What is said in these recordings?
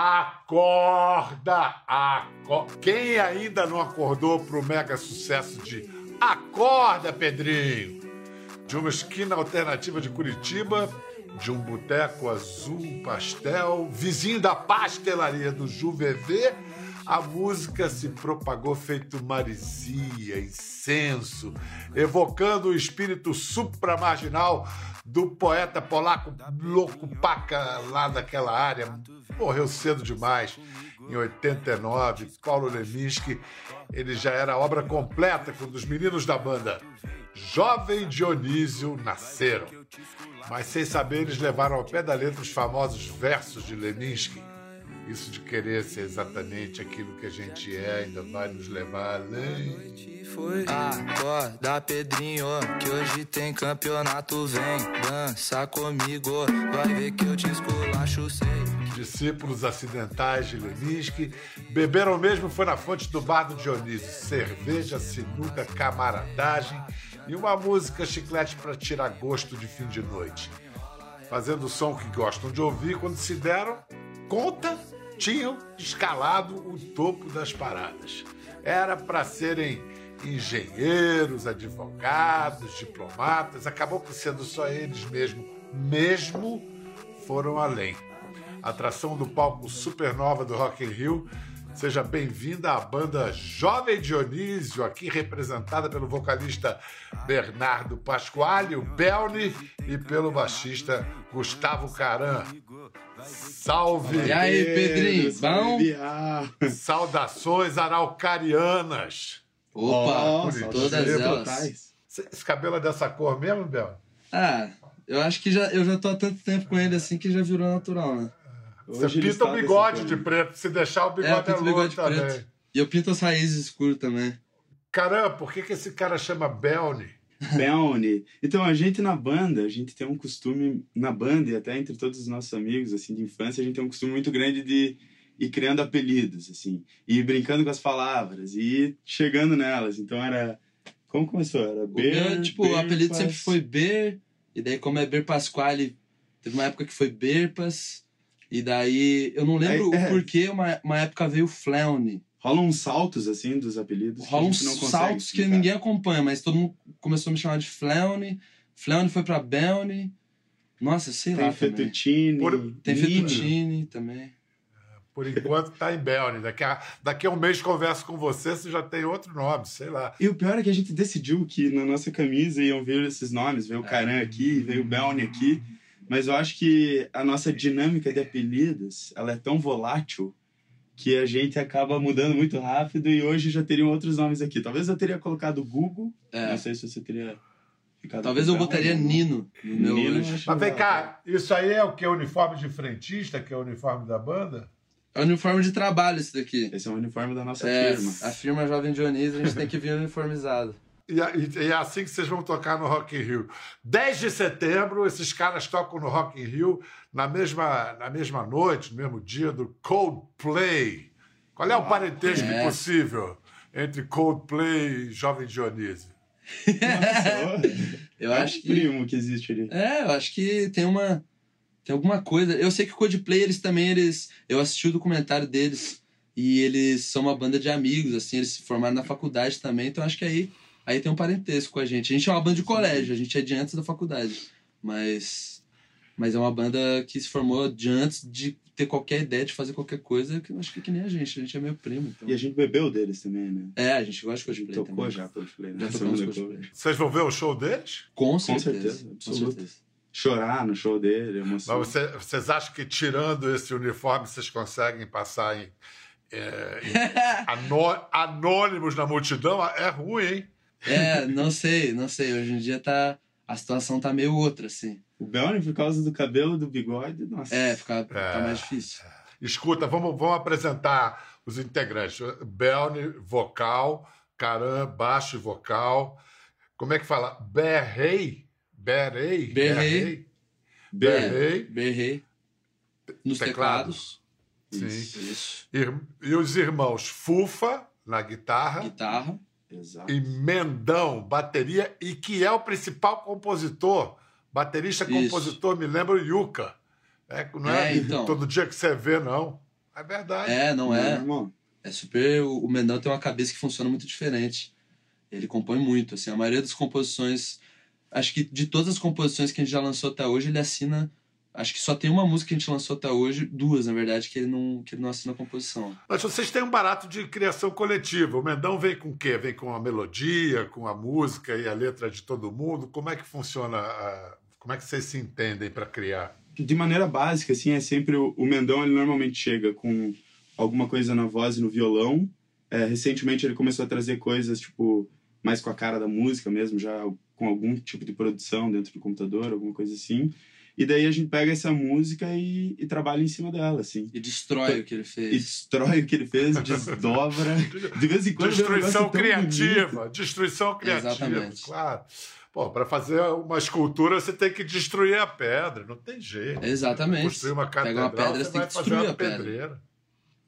Acorda! Aco... Quem ainda não acordou pro mega sucesso de Acorda, Pedrinho? De uma esquina alternativa de Curitiba, de um boteco azul pastel, vizinho da pastelaria do Juvevê, a música se propagou feito marisia, incenso, evocando o espírito supramarginal do poeta polaco louco paca lá daquela área. Morreu cedo demais, em 89. Paulo Leminski, ele já era obra completa quando os meninos da banda Jovem Dionísio nasceram. Mas sem saber, eles levaram ao pé da letra os famosos versos de Leminski. Isso de querer ser exatamente aquilo que a gente é ainda vai nos levar além. Acorda, Pedrinho, que hoje tem campeonato. Vem dança comigo, vai ver que eu te esculacho, sei. Discípulos acidentais de Leninski beberam mesmo foi na fonte do bar do Dionísio. Cerveja, sinuca, camaradagem e uma música chiclete para tirar gosto de fim de noite. Fazendo o som que gostam de ouvir quando se deram conta tinham escalado o topo das paradas. Era para serem engenheiros, advogados, diplomatas, acabou que sendo só eles mesmo, mesmo foram além. Atração do palco Supernova do Rock in Rio. Seja bem-vinda à banda Jovem Dionísio, aqui representada pelo vocalista Bernardo Pasquale, o Belni, e pelo baixista Gustavo Caran. Salve! E aí, Pedrinho? Bom? Saudações araucarianas! Opa, Curitiba. todas elas. Esse cabelo é dessa cor mesmo, Bel? Ah, eu acho que já, eu já tô há tanto tempo com ele assim que já virou natural, né? Você Hoje ele pinta o bigode de preto. Se deixar o É, eu bigode é, pinto louco bigode também. preto. E eu pinto as raízes escuras também. Caramba, por que, que esse cara chama Belny? Belny. Então, a gente na banda, a gente tem um costume, na banda e até entre todos os nossos amigos, assim, de infância, a gente tem um costume muito grande de ir criando apelidos, assim, e ir brincando com as palavras, e ir chegando nelas. Então, era... Como começou? Era O Ber, meu, tipo, o Ber, apelido Pas- sempre foi Ber, e daí como é Ber Pasquale, teve uma época que foi Berpas, e daí eu não lembro É, é. o porquê, uma, uma época veio Fleone. Rolam uns saltos, assim, dos apelidos que a Rolam uns gente não consegue saltos que explicar. ninguém acompanha, mas todo mundo começou a me chamar de Fleone, Fleone foi pra Belne, nossa, sei Tem lá fettuccine, Por- Tem. Fettuccine também. Por enquanto tá em Belny. Daqui a, daqui a um mês converso com você, você já tem outro nome, sei lá. E o pior é que a gente decidiu que na nossa camisa iam ver esses nomes, veio o Caran aqui, veio o Belny aqui, mas eu acho que a nossa dinâmica de apelidos, ela é tão volátil que a gente acaba mudando muito rápido e hoje já teriam outros nomes aqui. Talvez eu teria colocado Google, É. não sei se você teria ficado Talvez eu botaria Nino no meu Nino, Mas vem cá, isso aí é o que? Uniforme de frentista, que é o uniforme da banda? É uniforme de trabalho esse daqui. Esse é o uniforme da nossa É, firma. a firma Jovem Dionísio, a gente tem que vir uniformizado. E, e- e é assim que vocês vão tocar no Rock in Rio. 10 de setembro, esses caras tocam no Rock in Rio na mesma, na mesma noite, no mesmo dia do Coldplay. Qual é o parentesco é. possível entre Coldplay e Jovem Dionísio? Eu é acho um que. primo que existe ali. É, eu acho que tem uma. Tem alguma coisa. Eu sei que o Coldplay, eles também, eles. Eu assisti o documentário deles e eles são uma banda de amigos, assim, eles se formaram na faculdade também, então acho que aí, aí tem um parentesco com a gente. A gente é uma banda de colégio, a gente é de antes da faculdade. Mas. Mas é uma banda que se formou de antes de ter qualquer ideia de fazer qualquer coisa, que eu acho que é que nem a gente, a gente é meio primo. Então... E a gente bebeu deles também, né? É, a gente gosta de A gente Coldplay tocou também. já Coldplay, né? Já tocamos Coldplay. Vocês vão ver o show deles? Com Com certeza. certeza, com certeza. Chorar no show dele, emoção. Mas você- vocês acham que tirando esse uniforme vocês conseguem passar em, é, em anô- anônimos na multidão? É ruim, hein? É, não sei, não sei. Hoje em dia tá. A situação tá meio outra, assim. O Belny, por causa do cabelo, do bigode, nossa. É, fica, fica É. mais difícil. Escuta, vamos, vamos apresentar os integrantes. Belny, vocal, Caran, baixo e vocal. Como é que fala? Berrei? Berrei? Berrei. Berrei. Berrei. Nos Teclados. teclados. Sim. Isso. Ir- E os irmãos Fufa, na guitarra, Guitarra. Exato. e Mendão, bateria, e que é o principal compositor. Baterista, Isso. compositor, me lembra o Yuka. É, não é, É, então. todo dia que você vê, não. É verdade. É, não é. irmão? É super. O o Mendão tem uma cabeça que funciona muito diferente. Ele compõe muito, assim. A maioria das composições. Acho que de todas as composições que a gente já lançou até hoje, ele assina. Acho que só tem uma música que a gente lançou até hoje, duas, na verdade, que ele não, que ele não assina a composição. Mas vocês têm um barato de criação coletiva. O Mendão vem com o quê? Vem com a melodia, com a música e a letra de todo mundo? Como é que funciona? a- Como é que vocês se entendem para criar? de maneira básica, assim, é sempre o, o Mendão, ele normalmente chega com alguma coisa na voz e no violão. É, recentemente ele começou a trazer coisas, tipo, mais com a cara da música mesmo, já com algum tipo de produção dentro do computador, alguma coisa assim. E daí a gente pega essa música e, e trabalha em cima dela, assim. E destrói o que ele E fez. destrói o que ele fez, desdobra. De vez em quando um Destruição criativa. bonito. Destruição criativa. Exatamente. Claro. Pô, para fazer uma escultura, você tem que destruir a pedra. Não tem jeito. Exatamente. Construir uma Pega catedral, uma pedra, você você tem que fazer destruir a pedra. pedreira.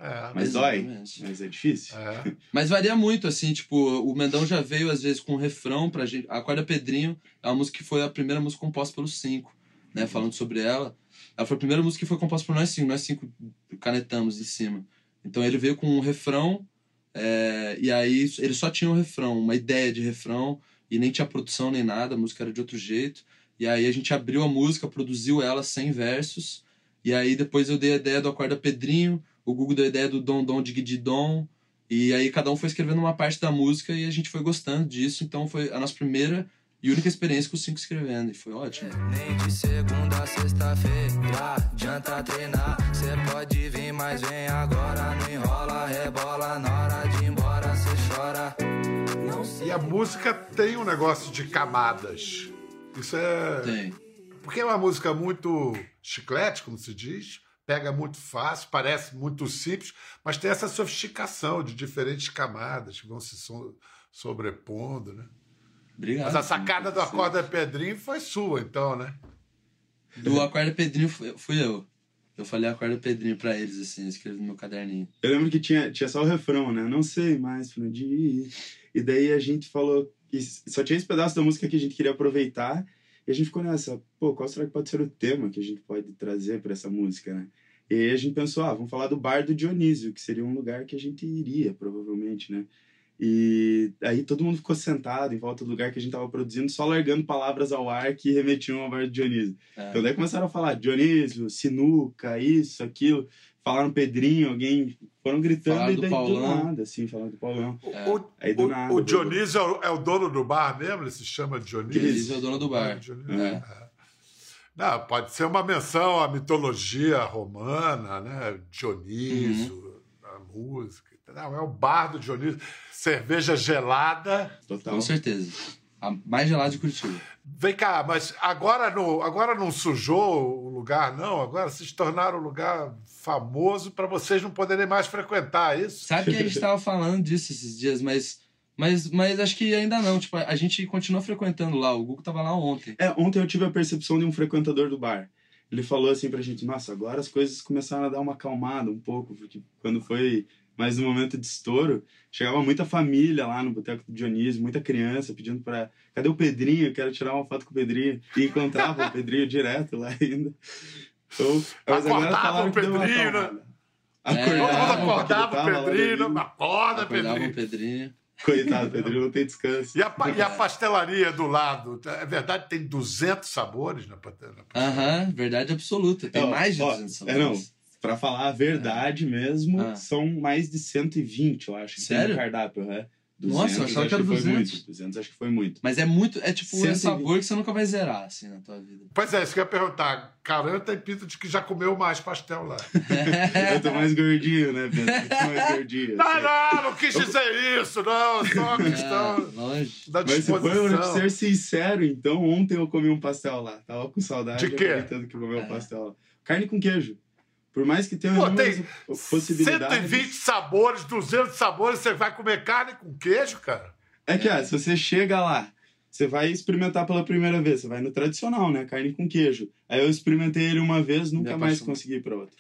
É, Mas dói, mas é difícil. é. Mas varia muito, assim, tipo, o Mendão já veio, às vezes, com um refrão pra gente. A Corda Pedrinho é uma música que foi a primeira música composta pelos cinco, né? Falando sobre ela. Ela foi a primeira música que foi composta por nós cinco, nós cinco canetamos em cima. Então ele veio com um refrão, é, e aí ele só tinha um refrão, uma ideia de refrão, e nem tinha produção nem nada, a música era de outro jeito. E aí a gente abriu a música, produziu ela sem versos, e aí depois eu dei a ideia do Acorda Pedrinho, o Google deu a ideia do Dom Dom Dig Dom, e aí cada um foi escrevendo uma parte da música e a gente foi gostando disso, então foi a nossa primeira e única experiência com os cinco escrevendo, e foi ótimo. Nem de segunda a sexta-feira adianta treinar. Cê pode vir, mas vem agora. Não enrola, rebola. Na hora de ir embora, cê chora. Não sei. E a música tem um negócio de camadas. Isso é. Tem. Porque é uma música muito chiclete, como se diz, pega muito fácil, parece muito simples, mas tem essa sofisticação de diferentes camadas que vão se so- sobrepondo, né? Obrigado. Mas a sacada do Acorda Pedrinho foi sua, então, né? Do Acorda Pedrinho fui, eu. Eu falei Acorda Pedrinho pra eles, assim, escrevi no meu caderninho. Eu lembro que tinha, tinha só o refrão, né? Não sei mais pra onde ir. E daí a gente falou que só tinha esse pedaço da música que a gente queria aproveitar. E a gente ficou nessa, pô, qual será que pode ser o tema que a gente pode trazer pra essa música, né? E aí a gente pensou, ah, vamos falar do bar do Dionísio, que seria um lugar que a gente iria, provavelmente, né? E aí todo mundo ficou sentado em volta do lugar que a gente tava produzindo, só largando palavras ao ar que remetiam ao bar do Dionísio. É. Então daí começaram a falar Dionísio, sinuca, isso, aquilo. Falaram Pedrinho, alguém. Foram gritando Falaram e do daí do Paulão. nada, assim, falando do Paulão. É. O, Aí do o- nada, o do- Dionísio é o, é o dono do bar mesmo? Ele se chama Dionísio? Dionísio é o dono do bar. Dionísio, É. é. Não, pode ser uma menção à mitologia romana, né? Dionísio, Uhum. a música. Não, é o bar do Dionísio. Cerveja gelada. Total. Com certeza. A mais gelada de Curitiba. Vem cá, mas agora não, agora não sujou o lugar, não? Agora vocês tornaram o lugar famoso para vocês não poderem mais frequentar é isso? Sabe que a gente tava falando disso esses dias, mas, mas, mas acho que ainda não. Tipo, a gente continua frequentando lá. O Google tava lá ontem. É, ontem eu tive a percepção de um frequentador do bar. Ele falou assim pra gente: Nossa, agora as coisas começaram a dar uma acalmada um pouco, porque quando foi mais no momento de estouro, chegava muita família lá no Boteco do Dionísio, muita criança pedindo pra. Cadê o Pedrinho? Eu quero tirar uma foto com o Pedrinho. E encontrava o Pedrinho direto lá ainda. Então, mas agora Acordava falaram o Pedrinho, né? É, Todo mundo acordava ele o Pedrinho, acorda, Acordava o Pedrinho. Pedrinho. Coitado, Pedrinho não tem descanso. E a, e a pastelaria do lado? É verdade, tem 200 sabores na pastelaria. Aham, verdade absoluta. Tem mais de ó, 200 É, não. Pra falar a verdade mesmo, Ah. são mais de 120, eu acho. que tem Sério? no cardápio, é. Nossa, eu achava que era foi 200. muito. 200 acho que foi muito. Mas é muito. É tipo um 120. sabor que você nunca vai zerar, assim, na tua vida. Pois é, isso que eu ia perguntar. Caramba, tem pinta de que já comeu mais pastel lá. Eu tô mais gordinho, né, Pedro? Eu tô mais gordinho. Não, sei. não, não quis dizer isso, não. Só uma É, questão longe. da Mas se for eu disposição. ser sincero, então ontem eu comi um pastel lá. Tava com saudade. De quê? aproveitando que comi um É. pastel lá. Carne com queijo. Por mais que tenha Pô, tem possibilidades. 120 sabores, 200 sabores, você vai comer carne com queijo, cara? É que, ah, se você chega lá, você vai experimentar pela primeira vez. Você vai no tradicional, né? Carne com queijo. Aí eu experimentei ele uma vez, nunca mais consegui ir pra mais.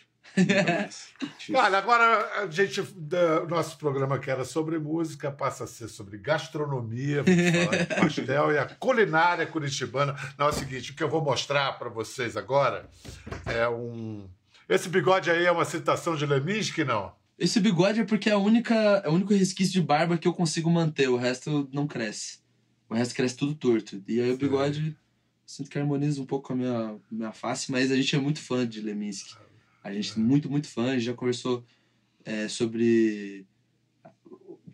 Difícil. Olha, agora a gente, o nosso programa que era sobre música passa a ser sobre gastronomia, vamos falar de pastel e a culinária curitibana. Não, é o seguinte, o que eu vou mostrar para vocês agora é um... Esse bigode aí é uma citação de Leminski, não? Esse bigode é porque é a única, é o único resquício de barba que eu consigo manter, o resto não cresce. O resto cresce tudo torto. E aí o bigode, sinto que harmoniza um pouco com a minha, minha face, mas a gente é muito fã de Leminski. A gente é muito, muito fã, a gente já conversou é, sobre.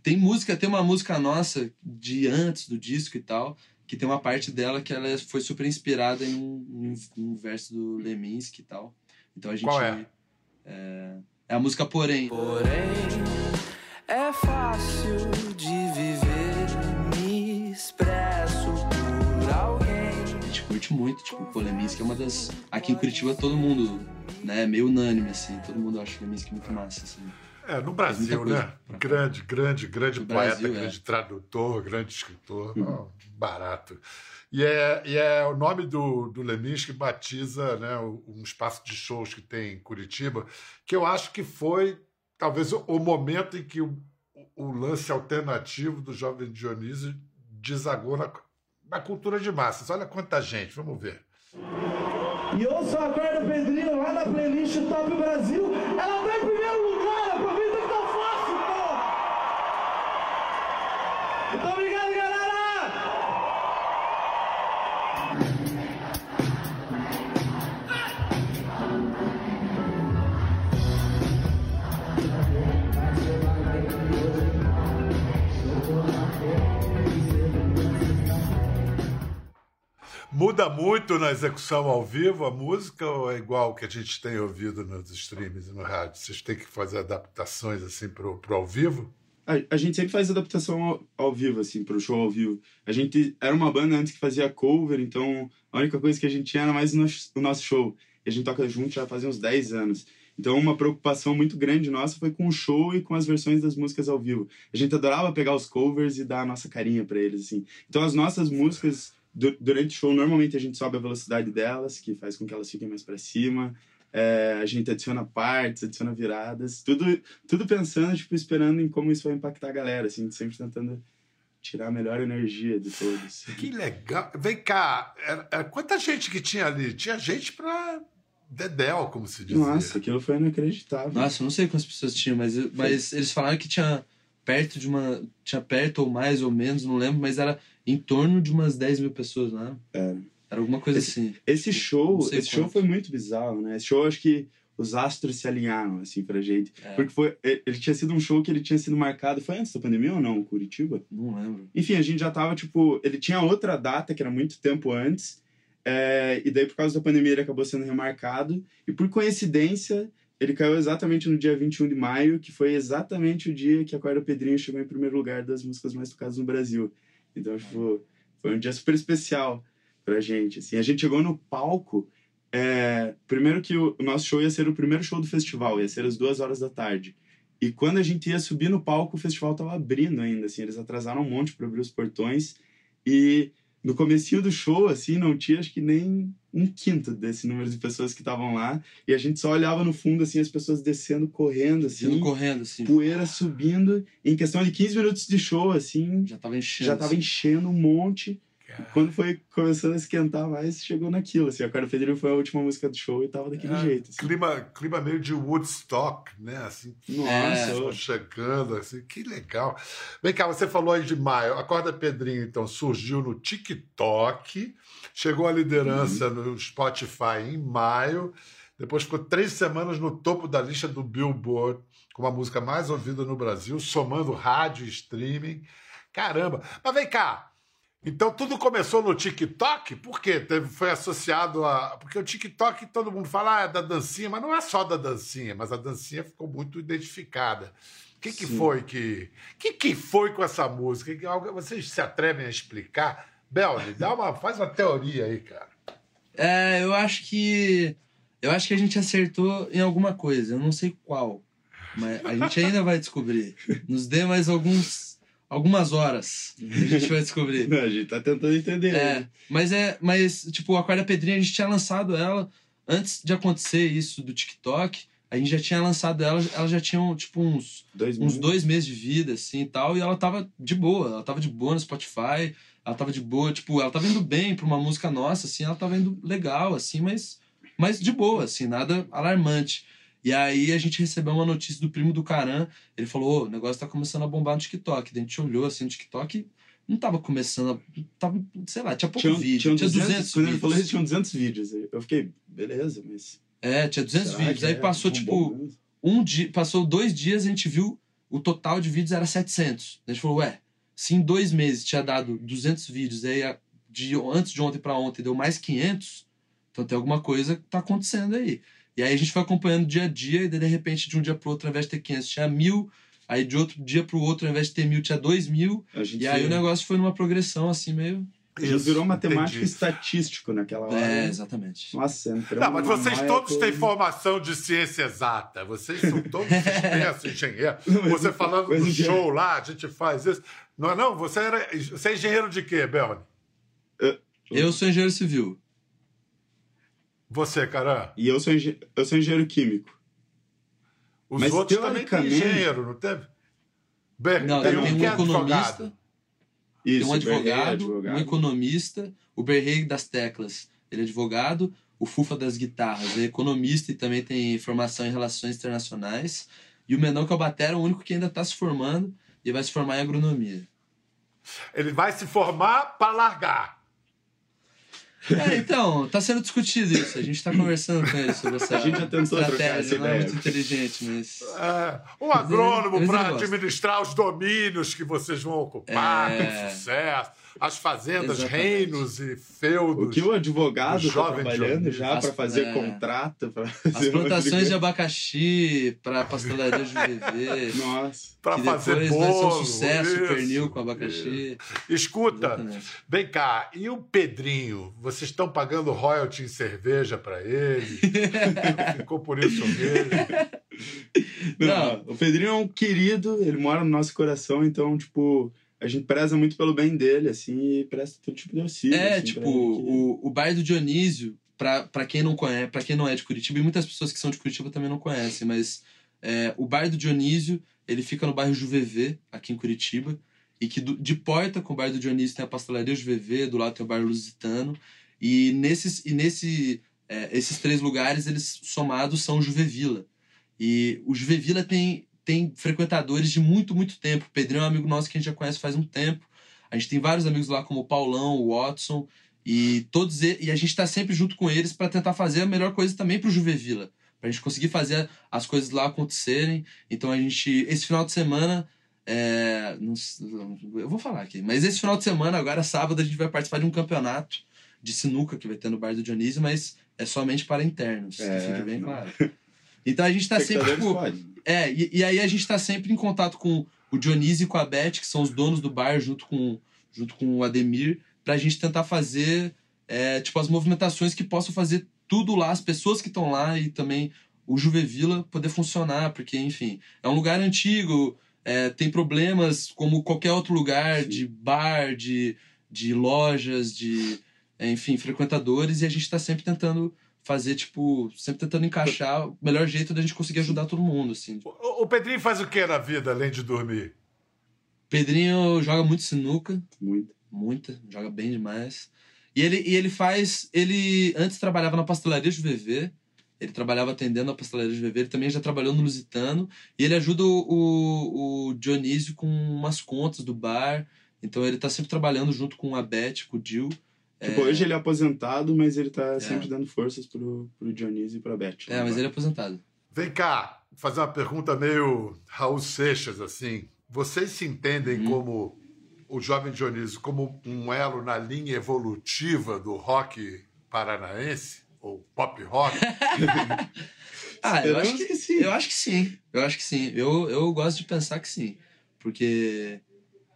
Tem música, tem uma música nossa de antes do disco e tal, que tem uma parte dela que ela foi super inspirada em um, em um verso do Leminski e tal. Então a gente. Qual é? É, é a música Porém. Porém, é fácil de viver, me expresso por alguém. A gente curte muito, tipo, pô, Leminski é uma das. Aqui em Curitiba todo mundo, né, é meio unânime, assim, todo mundo acha Leminski muito massa, assim. É, no Brasil, né? Grande, grande, grande No poeta, Brasil, é. grande tradutor, grande escritor. Uhum. Barato. E é, e é o nome do, do Lemis que batiza né, um espaço de shows que tem em Curitiba, que eu acho que foi talvez o, momento em que o, o lance alternativo do Jovem Dionísio desagou na, na cultura de massas. Olha quanta gente, vamos ver. E ouça a Acorda Pedrinho lá na playlist Top Brasil. Muda muito na execução ao vivo a música ou é igual que a gente tem ouvido nos streams e no rádio? Vocês têm que fazer adaptações assim pro, pro ao vivo? A, a gente sempre faz adaptação ao, ao vivo, assim, pro show ao vivo. A gente era uma banda antes que fazia cover, então a única coisa que a gente tinha era mais o nosso, o nosso show. E a gente toca junto já faz uns 10 anos. Então uma preocupação muito grande nossa foi com o show e com as versões das músicas ao vivo. A gente adorava pegar os covers e dar a nossa carinha pra eles, assim. Então as nossas músicas, durante o show, normalmente a gente sobe a velocidade delas, que faz com que elas fiquem mais pra cima. É, a gente adiciona partes, adiciona viradas, tudo tudo pensando, tipo, esperando em como isso vai impactar a galera, assim, sempre tentando tirar a melhor energia de todos. Que legal. Vem cá, era- era- quanta gente que tinha ali? Tinha gente pra Dedéu, como se diz. Nossa, aquilo foi inacreditável. Nossa, eu não sei quantas pessoas tinham, mas, mas eles falaram que tinha perto de uma. Tinha perto ou mais ou menos, não lembro, mas era em torno de umas 10 mil pessoas, né? Era. Era alguma coisa assim. Esse show, Não sei esse show quanto. foi muito bizarro, né? Esse show, acho que os astros se alinharam, assim, pra gente. É. Porque foi, ele ele tinha sido um show que ele tinha sido marcado, foi antes da pandemia ou não, Curitiba? Não lembro. Enfim, a gente já tava, tipo, ele tinha outra data, que era muito tempo antes, é, e daí por causa da pandemia ele acabou sendo remarcado, e por coincidência, ele caiu exatamente no dia 21 de maio, que foi exatamente o dia que a Corda Pedrinho chegou em primeiro lugar das músicas mais tocadas no Brasil. Então, tipo, foi um dia super especial pra gente, assim. A gente chegou no palco, é, primeiro que o, nosso show ia ser o primeiro show do festival, ia ser às duas horas da tarde. E quando a gente ia subir no palco, o festival tava abrindo ainda, assim, eles atrasaram um monte para abrir os portões. E no comecinho do show, assim, não tinha acho que nem um quinto desse número de pessoas que estavam lá. E a gente só olhava no fundo, assim, as pessoas descendo, correndo, assim, Indo correndo, assim. poeira subindo. Em questão de 15 minutos de show, assim, Já tava enchendo. já tava assim. enchendo um monte. Cara. Quando foi começando a esquentar mais, chegou naquilo, assim. A Cara Pedrinho foi a última música do show e tava daquele É, jeito, assim. clima, clima meio de Woodstock, né? Assim, Nossa, É. chegando, assim, que legal. Vem cá, você falou aí de maio. Acorda Pedrinho, então, surgiu no TikTok, chegou à liderança no Spotify em maio, depois ficou três semanas no topo da lista do Billboard, com a música mais ouvida no Brasil, somando rádio e streaming. Caramba! Mas vem cá! Então tudo começou no TikTok? Por quê? Teve, foi associado a. Porque o TikTok todo mundo fala ah, é da dancinha, mas não é só da dancinha, mas a dancinha ficou muito identificada. O que, que Sim. foi que. O que, que foi com essa música? Vocês se atrevem a explicar? Belly, dá uma, faz uma teoria aí, cara. É, eu acho que. Eu acho que a gente acertou em alguma coisa, eu não sei qual. Mas a gente ainda vai descobrir. Nos dê mais alguns. Algumas horas. A gente vai descobrir. a gente tá tentando entender. É, né? mas é. Mas, tipo, a Quarta Pedrinha, a gente tinha lançado ela antes de acontecer isso do TikTok. A gente já tinha lançado ela, ela já tinha, tipo, uns, Dois uns dois meses de vida, assim e tal, e ela tava de boa, ela tava de boa no Spotify, ela tava de boa, tipo, ela tava indo bem pra uma música nossa, assim, ela tava indo legal, assim, mas Mas de boa, assim, nada alarmante. E aí a gente recebeu uma notícia do primo do Caran. Ele falou: o negócio tá começando a bombar no TikTok. Daí a gente olhou assim no TikTok. Não tava começando a. Tava, sei lá, tinha pouco Tinha, vídeo. tinha Tinha 200, 200 quando ele falou isso, tinha 200 vídeos. Eu fiquei, beleza, mas. É, tinha 200 será vídeos. Aí é? passou, Bombou tipo, um dia, passou dois dias a gente viu o total de vídeos era 700. A gente falou, ué, se em dois meses tinha dado 200 vídeos, aí de, antes de ontem pra ontem deu mais 500, então tem alguma coisa que tá acontecendo aí. E aí a gente foi acompanhando dia a dia, e daí, de repente, de um dia pro outro, ao invés de ter 500, tinha mil. Aí de outro dia pro outro, ao invés de ter mil, tinha dois mil. E aí o negócio foi numa progressão assim, meio. a gente virou matemático entendi. estatístico naquela hora. É, exatamente. Nossa, entramos Não, mas vocês todos têm toda. formação de ciência exata. Vocês são todos engenheiros. Você falando coisa do que- show lá, a gente faz isso. Não, é não, você, era, você é engenheiro de quê, Belni? Eu sou engenheiro civil. Você, Caran? E eu sou, eu sou engenheiro químico. Os Mas outros também têm engenheiro, não teve? Bem, Não, tem tem, um um que é economista. advogado. Isso, tem um Berrey é advogado, um economista, o Berrey das teclas, ele é advogado, o Fufa das guitarras é economista e também tem formação em relações internacionais, e o Menão que é o batera, é o único que ainda está se formando e vai se formar em agronomia. Ele vai se formar para largar. É, então, tá sendo discutido isso, a gente tá conversando com ele sobre essa A gente já tentou trocar estratégia, essa não é muito inteligente, mas... É, um agrônomo para administrar os domínios que vocês vão ocupar É. com sucesso, as fazendas, Exatamente. reinos e O feudos. que o advogado O está jovem trabalhando já para As- fazer é. contrato, para As fazer monte plantações de abacaxi para pastelaria de VV, Nossa. Para fazer depois vai ser bolo. um sucesso, isso, pernil com abacaxi. Escuta, Exatamente. vem cá, e o Pedrinho? Vocês estão pagando royalty em cerveja para ele? Ficou por isso mesmo? Não, o Pedrinho é um querido, ele mora no nosso coração, então, tipo, a gente preza muito pelo bem dele, assim, e presta todo tipo de auxílio. É, assim, tipo, que- o, o bar do Dionísio, pra, pra quem não conhece, para quem não é de Curitiba, e muitas pessoas que são de Curitiba também não conhecem, mas é, o bar do Dionísio, ele fica no bairro Juvevê, aqui em Curitiba, e que do- de porta com o bar do Dionísio tem a pastelaria Juvevê, do lado tem o bar Lusitano, e nesses, e nesse, é, esses três lugares, eles somados são o Juvevila. E o Juvevila tem, tem frequentadores de muito, muito tempo. O Pedrinho é um amigo nosso que a gente já conhece faz um tempo. A gente tem vários amigos lá, como o Paulão, o Watson, e todos e, e a gente está sempre junto com eles para tentar fazer a melhor coisa também para o Juvevila, para a gente conseguir fazer as coisas lá acontecerem. Então a gente, esse final de semana, é, não eu vou falar aqui, mas esse final de semana, agora sábado, a gente vai participar de um campeonato de sinuca que vai ter no bar do Dionísio, mas é somente para internos, É, que fique bem claro. Então a gente tá sempre, tipo, é, e, e aí a gente tá sempre em contato com o Dionísio e com a Beth, que são os donos do bar, junto com, junto com o Ademir, pra gente tentar fazer, é, tipo, as movimentações que possam fazer tudo lá, as pessoas que estão lá e também o Juvevila poder funcionar, porque, enfim, é um lugar antigo, é, tem problemas como qualquer outro lugar, Sim. de bar, de, de lojas, de, enfim, frequentadores, e a gente tá sempre tentando fazer, tipo, sempre tentando encaixar o melhor jeito da gente conseguir ajudar todo mundo, assim. O, o Pedrinho faz o que na vida, além de dormir? Pedrinho joga muito sinuca, Muito. muita, joga bem demais. E ele, e ele faz. Ele antes trabalhava na pastelaria de VV. Ele trabalhava atendendo a pastelaria de VV. Ele também já trabalhou no Lusitano. E ele ajuda o, o, o Dionísio com umas contas do bar. Então ele tá sempre trabalhando junto com a Beth, com o Dil. Tipo, hoje ele é aposentado, mas ele tá sempre dando forças pro, pro Dionísio e pra Beth. É, mas ele é aposentado. Vem cá, vou fazer uma pergunta meio Raul Seixas, assim. Vocês se entendem Uhum. como o jovem Dionísio como um elo na linha evolutiva do rock paranaense? Ou pop rock? Ah, eu acho Esperamos que, que sim. Eu acho que sim. Eu acho que sim. Eu, eu gosto de pensar que sim. Porque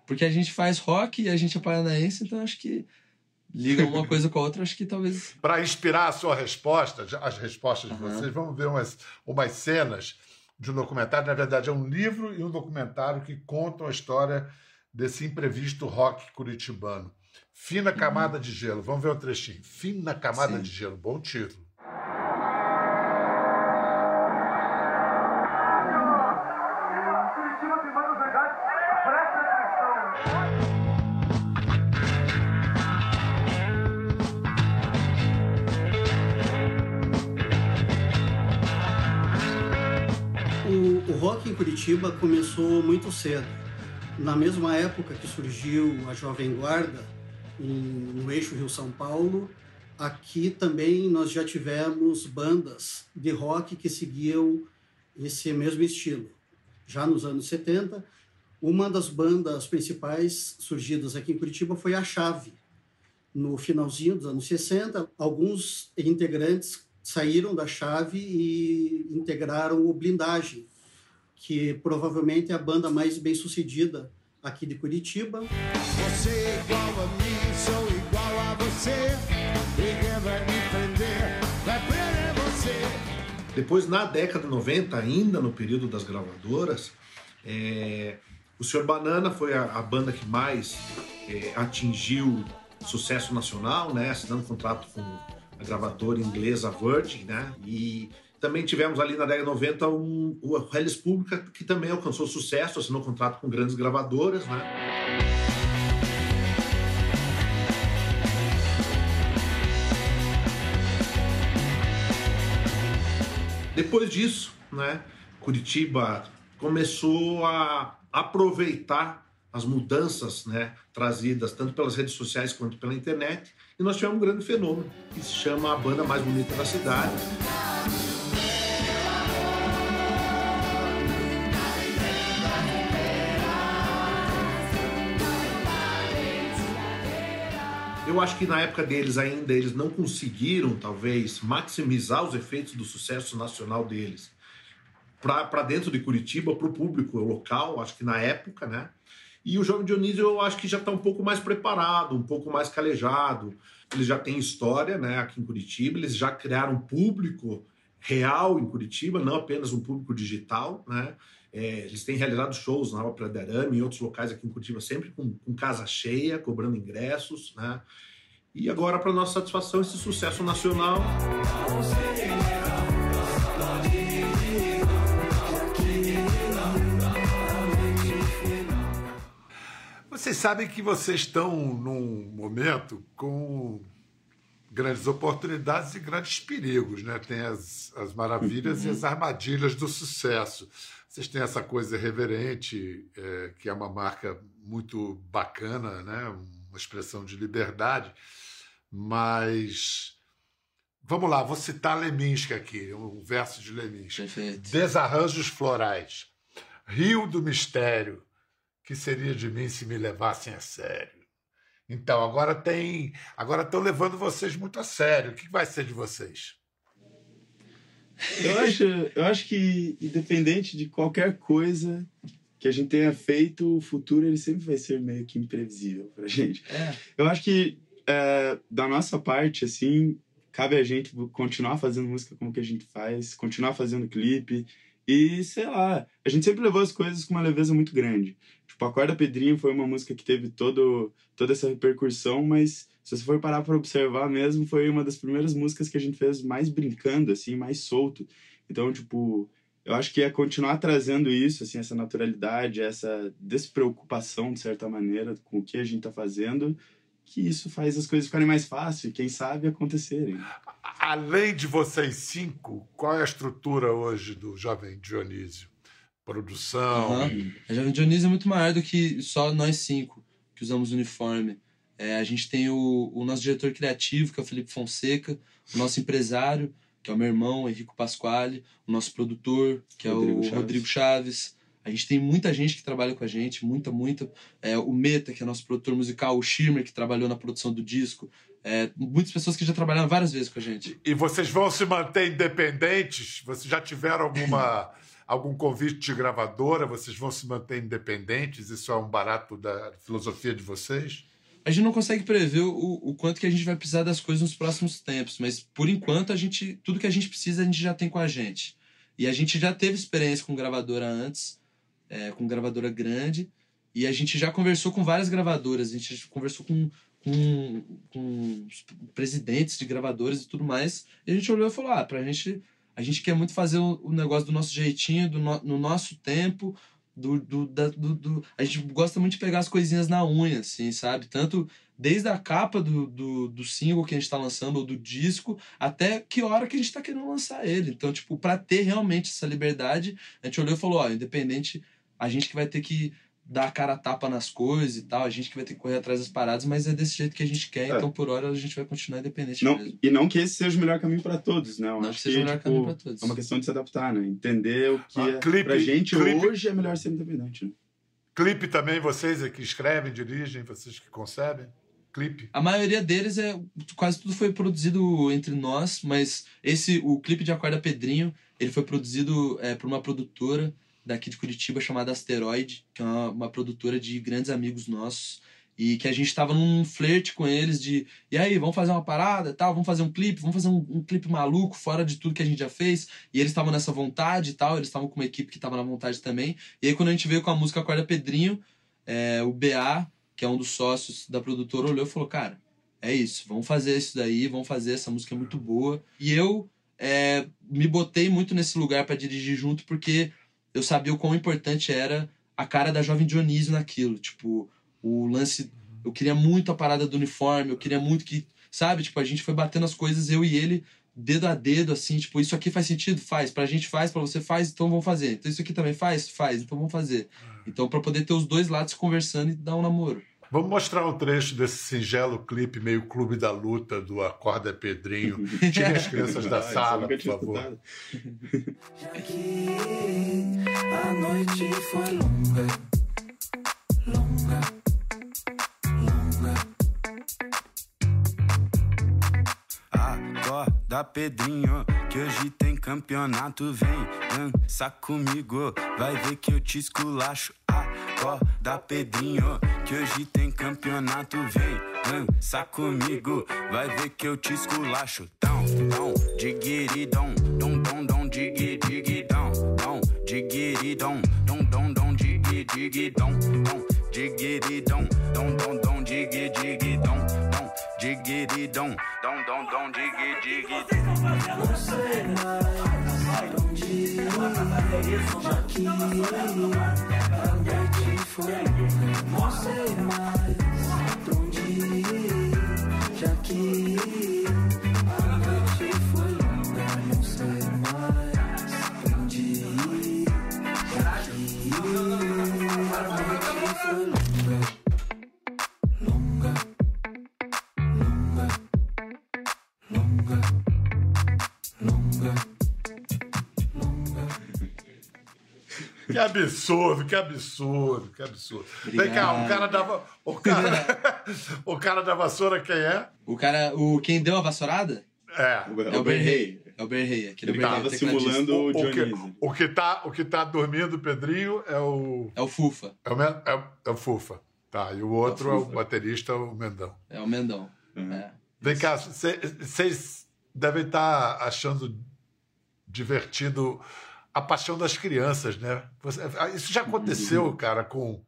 porque a gente faz rock e a gente é paranaense, então acho que liga uma coisa com a outra, acho que talvez. Para inspirar a sua resposta, as respostas de Aham. vocês, vamos ver umas, umas cenas de um documentário. Na verdade, é um livro e um documentário que contam a história desse imprevisto rock curitibano. Fina camada de gelo. Vamos ver um trechinho. Fina camada Sim. de gelo. Bom título. O rock em Curitiba começou muito cedo. Na mesma época que surgiu a Jovem Guarda, em, no eixo Rio-São Paulo, aqui também nós já tivemos bandas de rock que seguiam esse mesmo estilo. Já nos anos 70, uma das bandas principais surgidas aqui em Curitiba foi a Chave. No finalzinho dos anos 60, alguns integrantes saíram da Chave e integraram o Blindagem, que provavelmente é a banda mais bem sucedida aqui de Curitiba. Você é igual a mim, sou igual a você. Ninguém vai me prender, vai prender você. Depois, na década de 90, ainda no período das gravadoras, é, o Sr. Banana foi a, a banda que mais é, atingiu sucesso nacional, né, assinando contrato com a gravadora inglesa Virgin, né, e também tivemos ali na década de 90 um, o Hellis Pública, que também alcançou sucesso, assinou contrato com grandes gravadoras, né. Depois disso, né, Curitiba começou a aproveitar as mudanças né, trazidas tanto pelas redes sociais quanto pela internet e nós tivemos um grande fenômeno que se chama a banda mais bonita da cidade. Eu acho que na época deles ainda eles não conseguiram talvez maximizar os efeitos do sucesso nacional deles para dentro de Curitiba, para o público local, acho que na época, né? E o Jovem Dionísio eu acho que já está um pouco mais preparado, um pouco mais calejado. Eles já têm história né, aqui em Curitiba, eles já criaram um público real em Curitiba, não apenas um público digital, né? É, eles têm realizado shows na Ópera de Arame e outros locais aqui em Curitiba, sempre com, com casa cheia, cobrando ingressos, né? E agora, para nossa satisfação, esse sucesso nacional. Vocês sabem que vocês estão num momento com grandes oportunidades e grandes perigos, né? Tem as, as maravilhas uhum. e as armadilhas do sucesso. Vocês têm essa coisa irreverente, é, que é uma marca muito bacana, né? Uma expressão de liberdade, mas vamos lá, vou citar Leminski aqui, um verso de Leminski. Perfeito. Desarranjos florais, Rio do Mistério, que seria de mim se me levassem a sério? Então, agora tem. Agora estão levando vocês muito a sério. O que vai ser de vocês? Eu acho, eu acho que, independente de qualquer coisa que a gente tenha feito, o futuro ele sempre vai ser meio que imprevisível pra gente. É. Eu acho que, é, da nossa parte, assim, cabe a gente continuar fazendo música como que a gente faz, continuar fazendo clipe. E, sei lá, a gente sempre levou as coisas com uma leveza muito grande. Tipo, Acorda Pedrinho foi uma música que teve todo, toda essa repercussão, mas se você for parar para observar mesmo, foi uma das primeiras músicas que a gente fez mais brincando, assim, mais solto. Então, tipo, eu acho que é continuar trazendo isso, assim, essa naturalidade, essa despreocupação, de certa maneira, com o que a gente tá fazendo, que isso faz as coisas ficarem mais fáceis, quem sabe acontecerem. Além de vocês cinco, qual é a estrutura hoje do Jovem Dionísio? Produção? Uhum. A Jovem Dionísio é muito maior do que só nós cinco que usamos uniforme. É, a gente tem o, o, nosso diretor criativo, que é o Felipe Fonseca, o nosso empresário, que é o meu irmão, Henrico Pasquale, o nosso produtor, que é Rodrigo o Chaves. Rodrigo Chaves. A gente tem muita gente que trabalha com a gente, muita, muita. É, o Meta, que é nosso produtor musical, o Schirmer, que trabalhou na produção do disco. É, muitas pessoas que já trabalharam várias vezes com a gente. E vocês vão se manter independentes? Vocês já tiveram alguma algum convite de gravadora? Vocês vão se manter independentes? Isso é um barato da filosofia de vocês? A gente não consegue prever o, o quanto que a gente vai precisar das coisas nos próximos tempos, mas por enquanto a gente tudo que a gente precisa a gente já tem com a gente. E a gente já teve experiência com gravadora antes, é, com gravadora grande, e a gente já conversou com várias gravadoras, a gente conversou com, com, com presidentes de gravadoras e tudo mais, e a gente olhou e falou: ah, pra gente a gente quer muito fazer o, negócio do nosso jeitinho, do no, no nosso tempo, do, do, da- do, do- A gente gosta muito de pegar as coisinhas na unha, assim, sabe? Tanto desde a capa do, do, do single que a gente tá lançando, ou do disco, até que hora que a gente tá querendo lançar ele. Então, tipo, pra ter realmente essa liberdade, a gente olhou e falou, ó, independente, a gente que vai ter que dar a cara a tapa nas coisas e tal, a gente que vai ter que correr atrás das paradas, mas é desse jeito que a gente quer, É. então por hora a gente vai continuar independente Não, mesmo. e não que esse seja o melhor caminho pra todos, né? Eu Não acho que seja o melhor tipo, caminho pra todos. É uma questão de se adaptar, né? Entender o que Ah, é clipe- pra gente clipe- hoje é melhor ser independente. Né? Clipe também, vocês é que escrevem, dirigem, vocês que concebem? Clipe. A maioria deles é. Quase tudo foi produzido entre nós, mas esse, o clipe de Acorda Pedrinho, ele foi produzido é, por uma produtora daqui de Curitiba chamada Asteroid, que é uma, uma produtora de grandes amigos nossos. E que a gente tava num flerte com eles de. E aí, vamos fazer uma parada tal? Vamos fazer um clipe? Vamos fazer um, um clipe maluco, fora de tudo que a gente já fez. E eles estavam nessa vontade e tal, eles estavam com uma equipe que tava na vontade também. E aí, quando a gente veio com a música Acorda Pedrinho, é, o BA, que é um dos sócios da produtora, olhou e falou: Cara, é isso, vamos fazer isso daí, vamos fazer, essa música é muito boa. E eu é, me botei muito nesse lugar pra dirigir junto, porque eu sabia o quão importante era a cara da Jovem Dionísio naquilo. Tipo, o lance. Eu queria muito a parada do uniforme, eu queria muito que. Sabe? Tipo, a gente foi batendo as coisas, eu e ele, dedo a dedo, assim, tipo, isso aqui faz sentido? Faz. Pra gente faz, pra você faz, então vamos fazer. Então isso aqui também faz? Faz, então vamos fazer. Então, pra poder ter os dois lados conversando e dar um namoro. Vamos mostrar um trecho desse singelo clipe meio Clube da Luta do Acorda Pedrinho. Tirem as crianças da sala, por favor. A noite foi longa, longa. Acorda, Pedrinho, que hoje tem campeonato. Vem dança comigo, vai ver que eu te esculacho. Acorda, Pedrinho, que hoje tem campeonato. Vem dança comigo, vai ver que eu te esculacho. Dão, dão, digiri, dom, dom, dom, dom, digi, digi, dom, digiri, dom, dom, dom, digi, digi, dom, dom, digiri, dom, dom, dom, digi, digi, dom, dom, digiri, dom, dom, dom, digi, digi, Não sei mais onde ir, já que a noite foi. Não sei mais absurdo, que absurdo, que absurdo. Vem cá, Obrigado. o cara dava. O cara, o cara da vassoura quem é? O cara, o quem deu a vassourada? É. É o Berrei. É o Berrei, aquele Ele Berrei, tava o tecladista. simulando o O que, Dionísio. o, que tá, o que tá dormindo, Pedrinho, é o. É o Fufa, É o, é, o- é o Fufa. Tá, e o outro é o, Fufa. baterista, o Mendão. é o Mendão. Uhum. É. Vem cá, vocês devem estar achando divertido a paixão das crianças, né? Você- Isso já aconteceu, cara, com,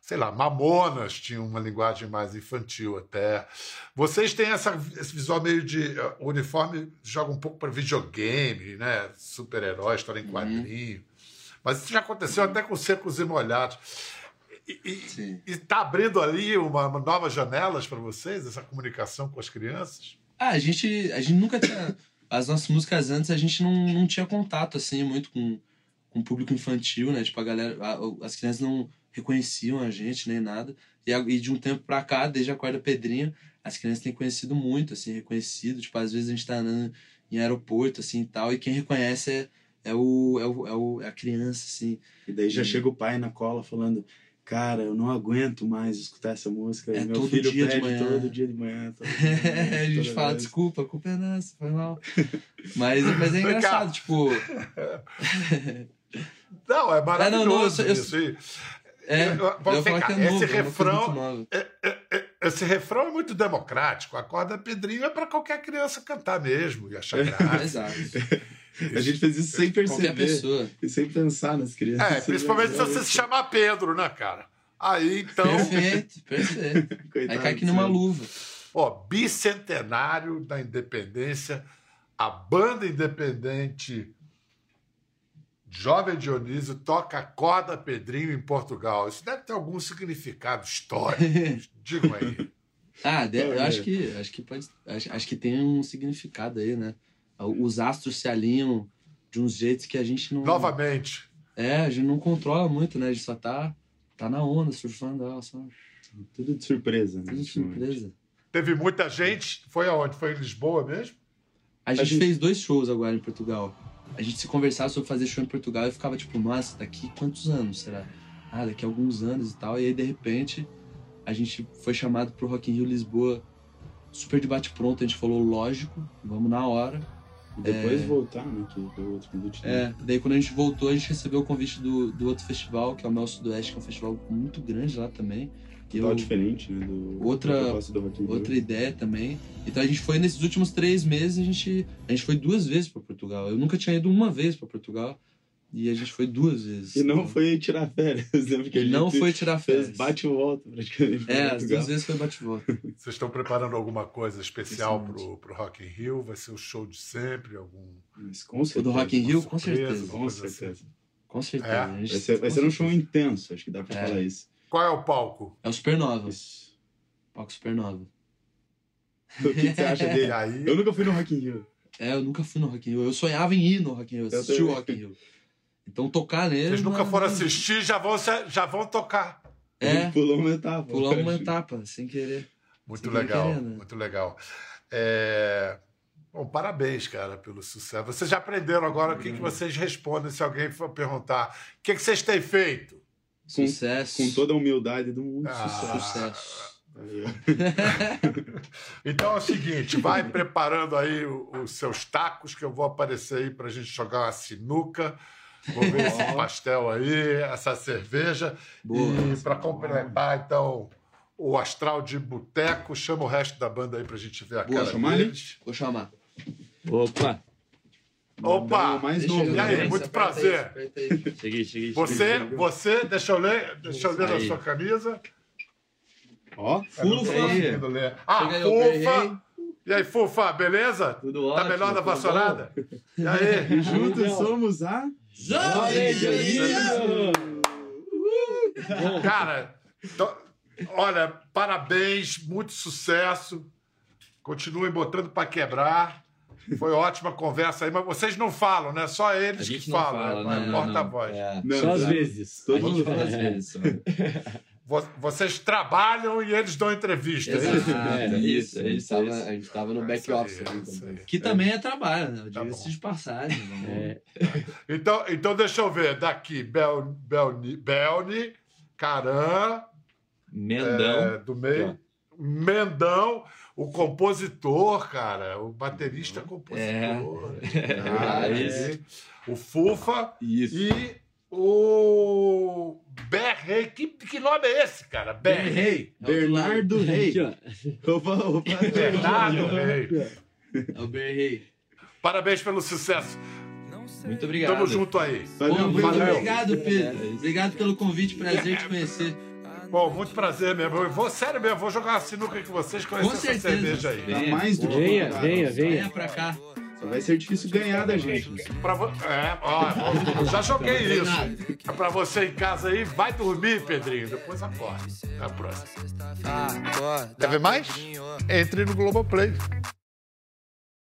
sei lá, Mamonas tinha uma linguagem mais infantil até. Vocês têm essa, esse visual meio de. O uniforme joga um pouco para videogame, né? Super-herói, história em quadrinho. Mas isso já aconteceu até com secos e molhados. E, e, Sim. e tá abrindo ali uma, uma novas janelas para vocês, essa comunicação com as crianças? Ah, a gente, a gente nunca tinha. As nossas músicas antes, a gente não, não tinha contato, assim, muito com, com o público infantil, né? Tipo, a galera. a- as crianças não reconheciam a gente nem nada. E, e de um tempo pra cá, desde a Corda Pedrinho, as crianças têm conhecido muito, assim, reconhecido. Tipo, às vezes a gente tá andando em aeroporto, assim e tal, e quem reconhece é, é, o, é, o, é, o, é a criança, assim. E daí já Hum. chega o pai na cola falando: Cara, eu não aguento mais escutar essa música. É Meu todo filho dia de pede manhã." todo dia de manhã. todo dia de manhã, a gente fala, vez. desculpa, a culpa é nossa, foi mal. Mas, mas é engraçado, tipo. Não, é não, maravilhoso não, eu sou- eu isso. E- É, Eu- eu ficar, que é esse novo, é coisa refrão- é- é- é- Esse refrão é muito democrático. A corda Pedrinho é para qualquer criança cantar mesmo e achar graça. Exato. A gente fez isso sem perceber. pessoa. E sem pensar nas crianças. É, principalmente se você se chamar Pedro, né, cara? Aí então, Perfeito, perfeito. Aí Coitado cai que do numa luva. ó, bicentenário da independência, a banda independente Jovem Dionísio toca corda Pedrinho em Portugal. Isso deve ter algum significado histórico. Digam aí. Ah, de- eu acho que, acho que pode. Acho, acho que tem um significado aí, né? Os astros se alinham de uns jeitos que a gente não. Novamente. É, a gente não controla muito, né? A gente só tá, tá na onda, surfando, ó, só. Tudo de surpresa, né? Tudo surpresa. Teve muita gente. Foi aonde? Foi em Lisboa mesmo? A gente, gente- fez dois shows agora em Portugal. A gente se conversava sobre fazer show em Portugal e ficava tipo, nossa, daqui quantos anos será? Ah, daqui a alguns anos e tal. E aí, de repente, a gente foi chamado pro Rock in Rio Lisboa, super debate pronto. A gente falou, lógico, vamos na hora. E depois voltar, né? Que do outro convite. né? É, daí quando a gente voltou, a gente recebeu o convite do, do outro festival, que é o Mel Sudoeste, que é um festival muito grande lá também. Total eu- diferente, né? Do, Outra- do outra ideia também. Então a gente foi nesses últimos três meses, a gente, a gente foi duas vezes para Portugal. Eu nunca tinha ido uma vez para Portugal e a gente foi duas vezes. E não Então, foi tirar férias, né? Porque a e não gente foi tirar férias. fez bate e volta praticamente. pra É, as duas vezes foi bate-volta. Vocês estão preparando alguma coisa especial pro, pro Rock in Rio? Vai ser o show de sempre? Algum... Mas com O certeza. do Rock in Rio, com surpresa, certeza. Com coisa certeza. Com certeza. É? Gente- Vai ser, vai ser um show intenso, acho que dá pra É. falar isso. Qual é o palco? É o Supernova. Isso. Palco Supernova. O que, que você acha E dele? aí? Eu nunca fui no Rock in Rio. É, eu nunca fui no Rock in Rio. Eu sonhava em ir no Rock in Rio, Eu assistir o. Rock in Rio. Então tocar nele. Vocês nunca mas- foram assistir, já vão, já vão tocar. É, Pulou uma etapa. pular uma etapa, sem querer. Muito Sem legal, querer, né? muito legal. É, Bom, parabéns, cara, pelo sucesso. Vocês já aprenderam agora o que, que vocês respondem se alguém for perguntar. O que, que vocês têm feito? Com- Sucesso. Com toda a humildade do mundo. Ah. sucesso. Então é o seguinte, vai preparando aí os seus tacos, que eu vou aparecer aí pra gente jogar uma sinuca. Vou ver esse pastel aí, essa cerveja. Boa. E para complementar, então, o astral de boteco, chama o resto da banda aí pra gente ver a Boa, cara chamar, né? deles. Vou chamar. Opa! Opa! Mais novo. eu E aí, muito prazer. Cheguei, cheguei. Você, você, deixa eu ler, deixa eu ler na sua camisa. Ó, Fufa. Ah. Fufa! E aí, Fufa, beleza? Tudo Tá ótimo. melhor da tudo vassourada? E aí? juntos somos a. Jovem Dionísio! Cara, então, olha, parabéns, muito sucesso. Continuem botando pra quebrar. Foi ótima conversa aí, mas vocês não falam, né? Só A eles que falam, fala, né? né? Porta-voz. É. Não, Só às vezes. Todo mundo fala às vezes. Vocês trabalham e eles dão entrevista. é isso? Exato, É, isso. é A gente isso, tava, é isso. a gente tava no É back office. é também. aí. Que também é trabalho, né? Tá Diga-se de passagem. vamos- É, Então, então, deixa eu ver. Daqui, Bel, Belni, Belni Caran, Mendão. é, do meio. Mendão, o compositor, cara, o baterista compositor. Ah, É, isso. O Fufa Isso. e o Berrei. Que, que nome é esse, cara? Berrei. É. Bernardo Rei. Opa, opa. Bernardo Rei. É o Berrei. Parabéns pelo sucesso. Muito obrigado. Tamo junto aí. Valeu, muito Valeu. obrigado, Pedro. Obrigado pelo convite, prazer te conhecer. Bom, muito prazer mesmo. Eu vou, sério mesmo, vou jogar uma sinuca com vocês, conhecer Com essa cerveja aí. Tá mais do que Venha, venha, Venha venha. pra cá. Vai ser difícil ganhar da gente. Pra vo... É, ó, eu já joguei isso. Pra você em casa aí, vai dormir, Pedrinho. Depois acorda. Até a próxima. Quer ver mais? Entre no Globoplay.